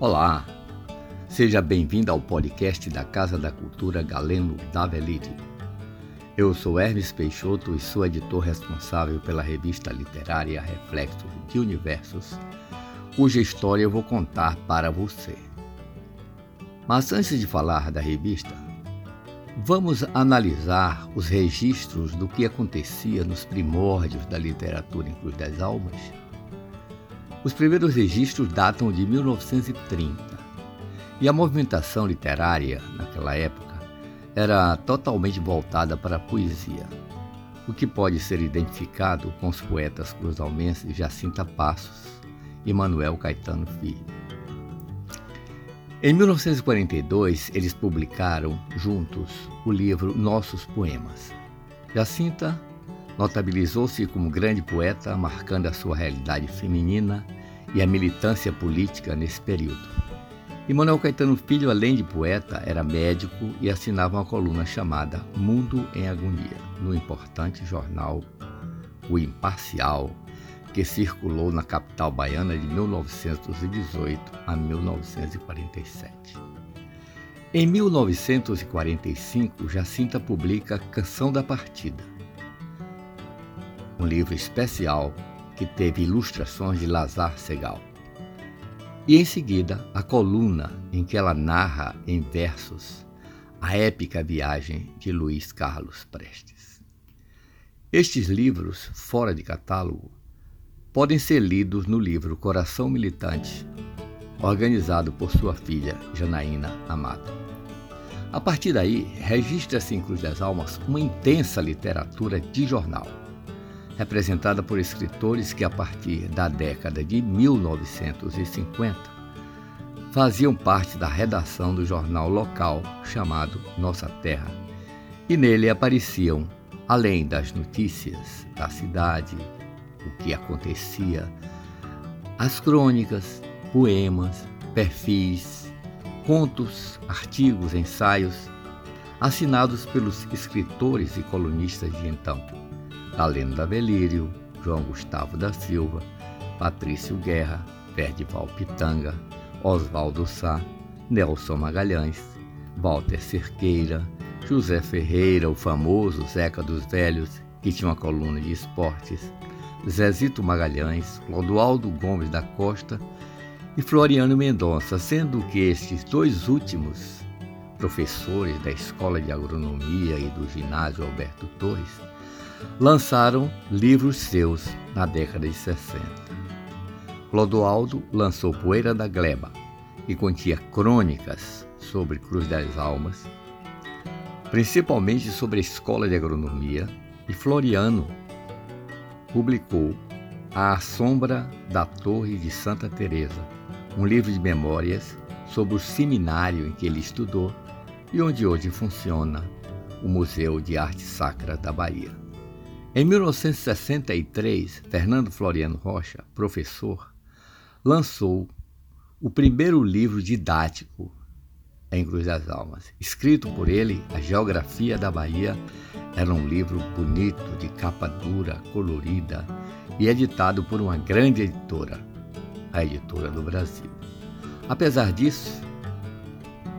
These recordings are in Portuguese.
Olá, seja bem-vindo ao podcast da Casa da Cultura Galeno da Velide. Eu sou Hermes Peixoto e sou editor responsável pela revista literária Reflexos de Universos, cuja história eu vou contar para você. Mas antes de falar da revista, vamos analisar os registros do que acontecia nos primórdios da literatura em Cruz das Almas? Os primeiros registros datam de 1930 e a movimentação literária naquela época era totalmente voltada para a poesia, o que pode ser identificado com os poetas cruzalmenses Jacinta Passos e Manuel Caetano Filho. Em 1942, eles publicaram juntos o livro Nossos Poemas. Jacinta Notabilizou-se como grande poeta, marcando a sua realidade feminina e a militância política nesse período. E Manuel Caetano Filho, além de poeta, era médico e assinava uma coluna chamada Mundo em Agonia, no importante jornal O Imparcial, que circulou na capital baiana de 1918 a 1947. Em 1945, Jacinta publica Canção da Partida, um livro especial que teve ilustrações de Lazar Segal. E em seguida, a coluna em que ela narra em versos a épica viagem de Luiz Carlos Prestes. Estes livros, fora de catálogo, podem ser lidos no livro Coração Militante, organizado por sua filha Janaína Amado. A partir daí, registra-se em Cruz das Almas uma intensa literatura de jornal representada por escritores que, a partir da década de 1950, faziam parte da redação do jornal local chamado Nossa Terra. E nele apareciam, além das notícias da cidade, o que acontecia, as crônicas, poemas, perfis, contos, artigos, ensaios, assinados pelos escritores e colunistas de então Galeno da Velírio, João Gustavo da Silva, Patrício Guerra, Perdival Pitanga, Oswaldo Sá, Nelson Magalhães, Walter Cerqueira, José Ferreira, o famoso Zeca dos Velhos, que tinha uma coluna de esportes, Zezito Magalhães, Clodoaldo Gomes da Costa e Floriano Mendonça, sendo que estes dois últimos professores da Escola de Agronomia e do Ginásio Alberto Torres lançaram livros seus na década de 60. Clodoaldo lançou Poeira da Gleba, que continha crônicas sobre Cruz das Almas, principalmente sobre a escola de agronomia, e Floriano publicou A Sombra da Torre de Santa Teresa, um livro de memórias sobre o seminário em que ele estudou e onde hoje funciona o Museu de Arte Sacra da Bahia. Em 1963, Fernando Floriano Rocha, professor, lançou o primeiro livro didático em Cruz das Almas. Escrito por ele, A Geografia da Bahia era um livro bonito, de capa dura, colorida e editado por uma grande editora, a Editora do Brasil. Apesar disso,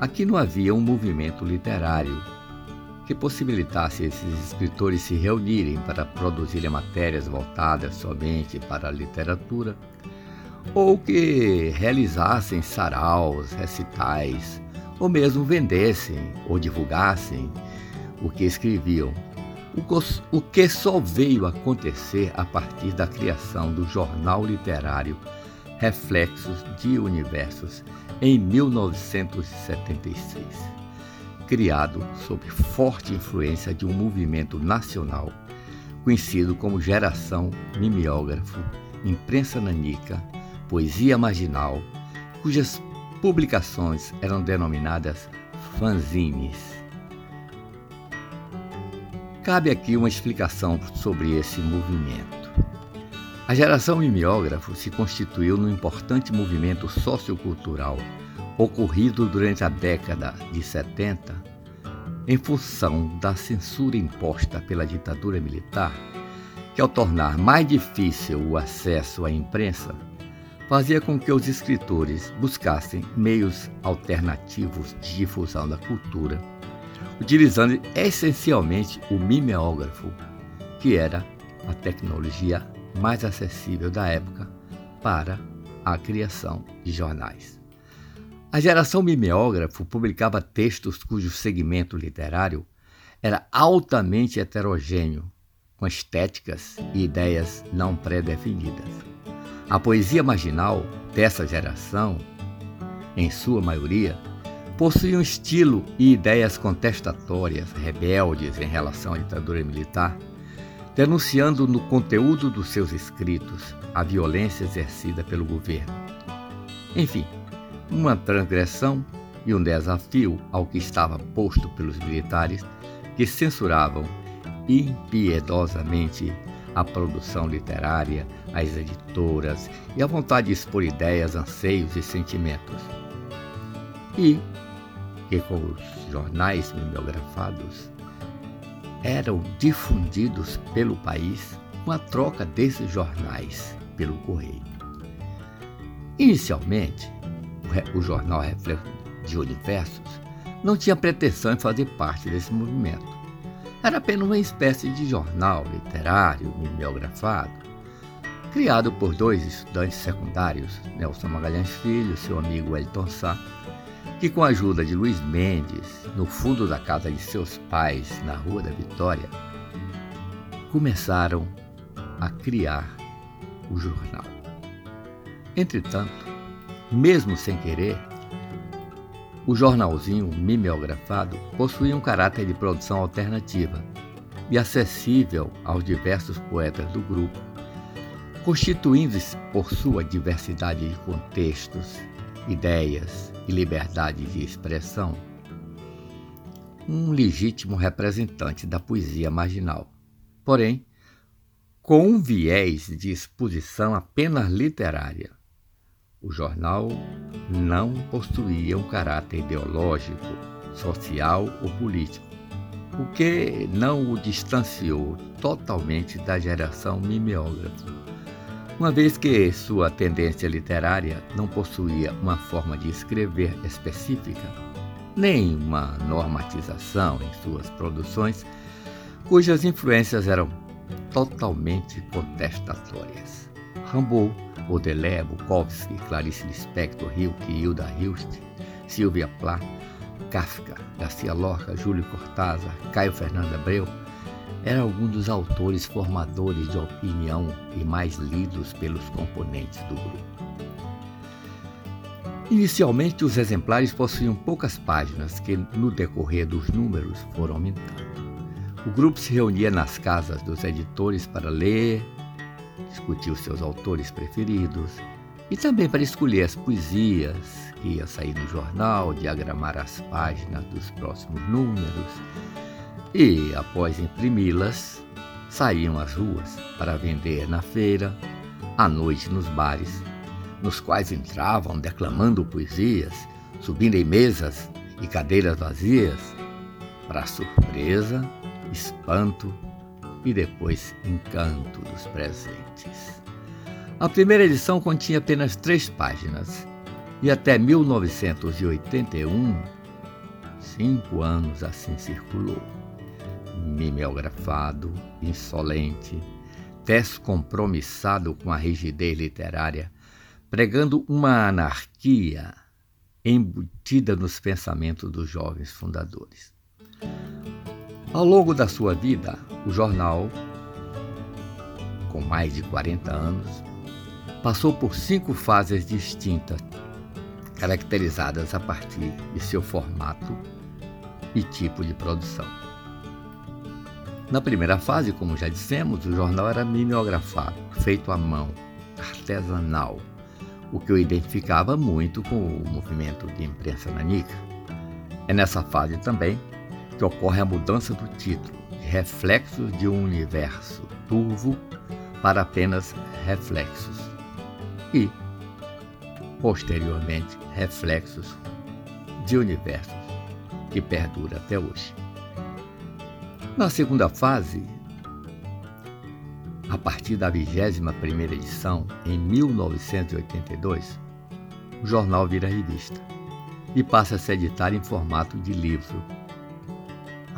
aqui não havia um movimento literário que possibilitasse esses escritores se reunirem para produzirem matérias voltadas somente para a literatura, ou que realizassem saraus, recitais, ou mesmo vendessem ou divulgassem o que escreviam, o que só veio acontecer a partir da criação do jornal literário Reflexos de Universos em 1976 criado sob forte influência de um movimento nacional conhecido como Geração Mimeógrafo, Imprensa Nanica, Poesia Marginal, cujas publicações eram denominadas fanzines. Cabe aqui uma explicação sobre esse movimento. A geração mimeógrafo se constituiu num importante movimento sociocultural ocorrido durante a década de 70, em função da censura imposta pela ditadura militar, que ao tornar mais difícil o acesso à imprensa, fazia com que os escritores buscassem meios alternativos de difusão da cultura, utilizando essencialmente o mimeógrafo, que era a tecnologia mais acessível da época para a criação de jornais. A geração mimeógrafo publicava textos cujo segmento literário era altamente heterogêneo, com estéticas e ideias não pré-definidas. A poesia marginal dessa geração, em sua maioria, possuía um estilo e ideias contestatórias, rebeldes em relação à ditadura militar, denunciando no conteúdo dos seus escritos a violência exercida pelo governo. Enfim, uma transgressão e um desafio ao que estava posto pelos militares que censuravam impiedosamente a produção literária, as editoras e a vontade de expor ideias, anseios e sentimentos. E que com os jornais mimeografados eram difundidos pelo país com a troca desses jornais pelo correio. Inicialmente, o jornal Reflexo de Universos não tinha pretensão em fazer parte desse movimento. Era apenas uma espécie de jornal literário mimeografado, criado por dois estudantes secundários, Nelson Magalhães Filho e seu amigo Elton Sá, que com a ajuda de Luiz Mendes, no fundo da casa de seus pais, na Rua da Vitória, começaram a criar o jornal. Entretanto, mesmo sem querer, o jornalzinho mimeografado possuía um caráter de produção alternativa e acessível aos diversos poetas do grupo, constituindo-se por sua diversidade de contextos, ideias e liberdade de expressão, um legítimo representante da poesia marginal. Porém, com um viés de exposição apenas literária o jornal não possuía um caráter ideológico, social ou político, o que não o distanciou totalmente da geração mimeógrafa, uma vez que sua tendência literária não possuía uma forma de escrever específica, nem uma normatização em suas produções, cujas influências eram totalmente contestatórias. Rambaud Baudelaire, Bukowski, Clarice Lispector, Hilke, Hilda Hilst, Silvia Plath, Kafka, Garcia Lorca, Júlio Cortázar, Caio Fernando Abreu eram alguns dos autores formadores de opinião e mais lidos pelos componentes do grupo. Inicialmente, os exemplares possuíam poucas páginas que, no decorrer dos números, foram aumentando. O grupo se reunia nas casas dos editores para ler, discutir os seus autores preferidos e também para escolher as poesias que ia sair no jornal, diagramar as páginas dos próximos números. E, após imprimi-las, saíam às ruas para vender na feira, à noite nos bares, nos quais entravam declamando poesias, subindo em mesas e cadeiras vazias, para surpresa, espanto e depois encanto dos presentes. A primeira edição continha apenas três páginas e até 1981, cinco anos assim circulou. Mimeografado, insolente, descompromissado com a rigidez literária, pregando uma anarquia embutida nos pensamentos dos jovens fundadores. Ao longo da sua vida, o jornal, com mais de 40 anos, passou por cinco fases distintas, caracterizadas a partir de seu formato e tipo de produção. Na primeira fase, como já dissemos, o jornal era mimeografado, feito à mão, artesanal, o que o identificava muito com o movimento de imprensa nanica. É nessa fase também que ocorre a mudança do título de Reflexos de um Universo Turvo para apenas Reflexos e, posteriormente, Reflexos de Universos, que perdura até hoje. Na segunda fase, a partir da 21ª edição, em 1982, o jornal vira revista e passa a se editar em formato de livro.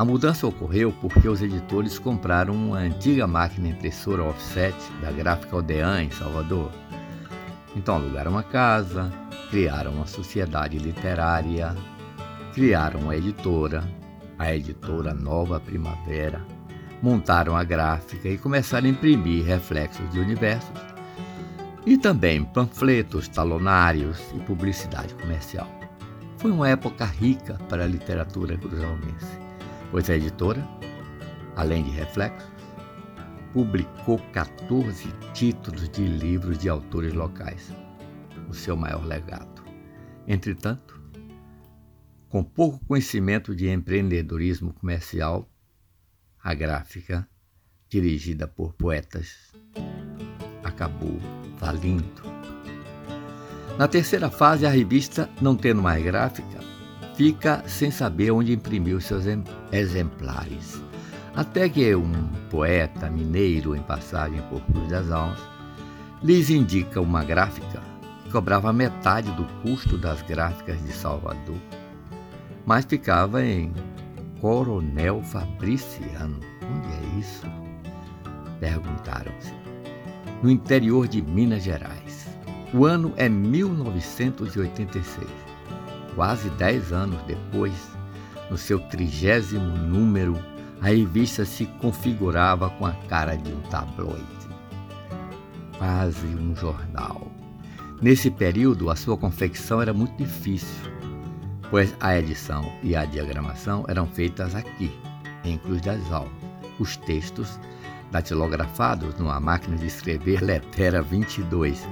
A mudança ocorreu porque os editores compraram uma antiga máquina impressora offset da gráfica Odean em Salvador. Então alugaram uma casa, criaram uma sociedade literária, criaram uma editora, a editora Nova Primavera, montaram a gráfica e começaram a imprimir reflexos de universos e também panfletos, talonários e publicidade comercial. Foi uma época rica para a literatura cruzalmense, pois a editora, além de reflexos, publicou 14 títulos de livros de autores locais, o seu maior legado. Entretanto, com pouco conhecimento de empreendedorismo comercial, a gráfica, dirigida por poetas, acabou falindo. Na terceira fase, a revista, não tendo mais gráfica, fica sem saber onde imprimir seus exemplares. Até que um poeta mineiro em passagem por Cruz das Almas lhes indica uma gráfica que cobrava metade do custo das gráficas de Salvador mas ficava em Coronel Fabriciano. Onde é isso? Perguntaram-se. No interior de Minas Gerais. O ano é 1986. Quase dez anos depois, no seu trigésimo número, a revista se configurava com a cara de um tabloide. Quase um jornal. Nesse período, a sua confecção era muito difícil pois a edição e a diagramação eram feitas aqui, em Cruz das Almas. Os textos, datilografados numa máquina de escrever Letera 22,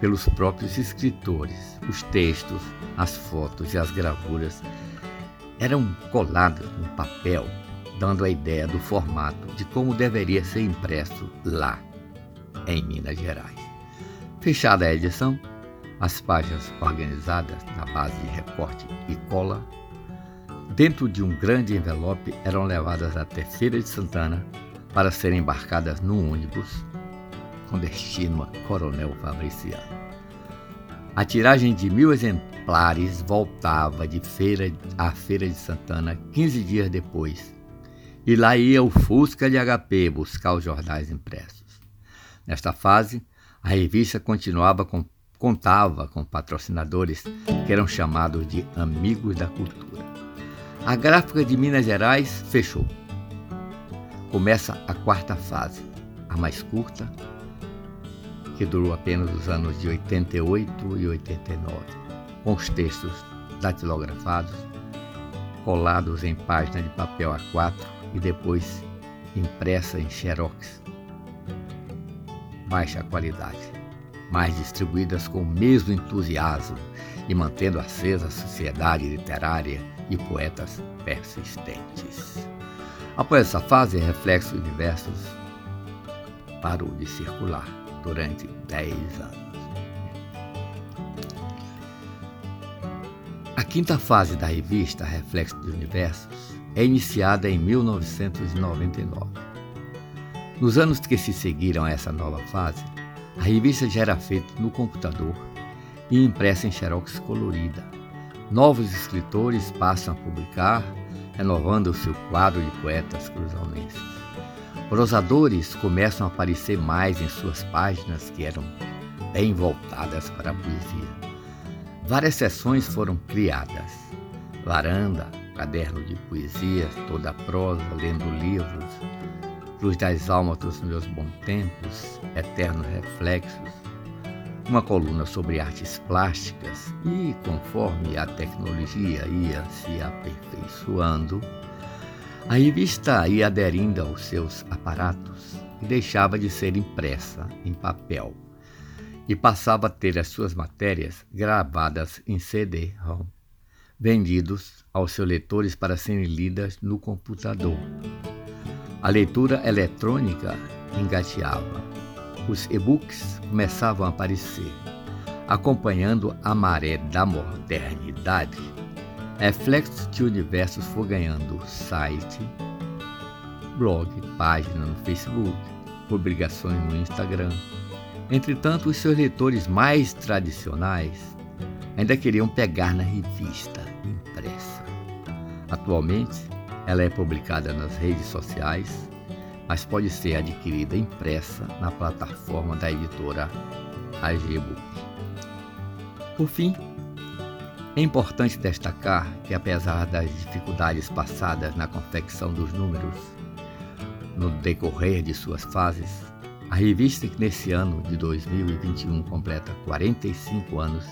pelos próprios escritores. Os textos, as fotos e as gravuras eram colados no papel, dando a ideia do formato de como deveria ser impresso lá, em Minas Gerais. Fechada a edição, as páginas organizadas na base de recorte e cola, dentro de um grande envelope, eram levadas até Feira de Santana para serem embarcadas num ônibus com destino a Coronel Fabriciano. A tiragem de mil exemplares voltava de feira à Feira de Santana 15 dias depois, e lá ia o Fusca de HP buscar os jornais impressos. Nesta fase, a revista continuava com contava com patrocinadores que eram chamados de Amigos da Cultura. A gráfica de Minas Gerais fechou. Começa a quarta fase, a mais curta, que durou apenas os anos de 88 e 89, com os textos datilografados, colados em página de papel A4 e depois impressa em xerox. Baixa qualidade mas distribuídas com o mesmo entusiasmo e mantendo acesa a sociedade literária e poetas persistentes. Após essa fase, Reflexos Diversos parou de circular durante 10 anos. A quinta fase da revista Reflexos de Universos é iniciada em 1999. Nos anos que se seguiram a essa nova fase, a revista já era feita no computador e impressa em xerox colorida. Novos escritores passam a publicar, renovando seu quadro de poetas cruzalmenses. Prosadores começam a aparecer mais em suas páginas que eram bem voltadas para a poesia. Várias sessões foram criadas. Varanda, caderno de poesia, toda a prosa, lendo livros, Luz das almas dos meus bons tempos, eternos reflexos, uma coluna sobre artes plásticas e, conforme a tecnologia ia se aperfeiçoando, a revista ia aderindo aos seus aparatos e deixava de ser impressa em papel e passava a ter as suas matérias gravadas em CD-ROM, vendidos aos seus leitores para serem lidas no computador. A leitura eletrônica engateava. Os e-books começavam a aparecer. Acompanhando a maré da modernidade, Reflexos de Universos foi ganhando site, blog, página no Facebook, publicações no Instagram. Entretanto, os seus leitores mais tradicionais ainda queriam pegar na revista impressa. Atualmente, ela é publicada nas redes sociais, mas pode ser adquirida impressa na plataforma da editora AGBook. Por fim, é importante destacar que, apesar das dificuldades passadas na confecção dos números, no decorrer de suas fases, a revista que nesse ano de 2021 completa 45 anos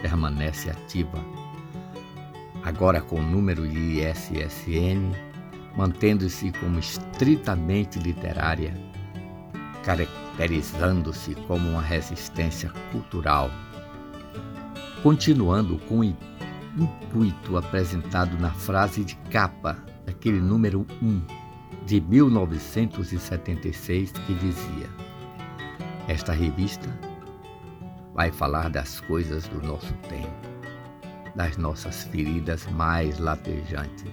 permanece ativa, agora com o número de ISSN, mantendo-se como estritamente literária, caracterizando-se como uma resistência cultural continuando com o intuito apresentado na frase de capa daquele número 1 de 1976 que dizia: Esta revista vai falar das coisas do nosso tempo, das nossas feridas mais latejantes,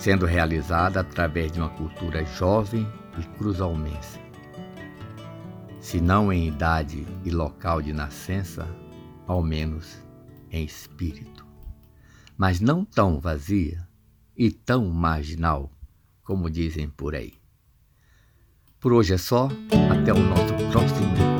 sendo realizada através de uma cultura jovem e cruzalmense. Se não em idade e local de nascença, ao menos em espírito, mas não tão vazia e tão marginal como dizem por aí. Por hoje é só, até o nosso próximo encontro.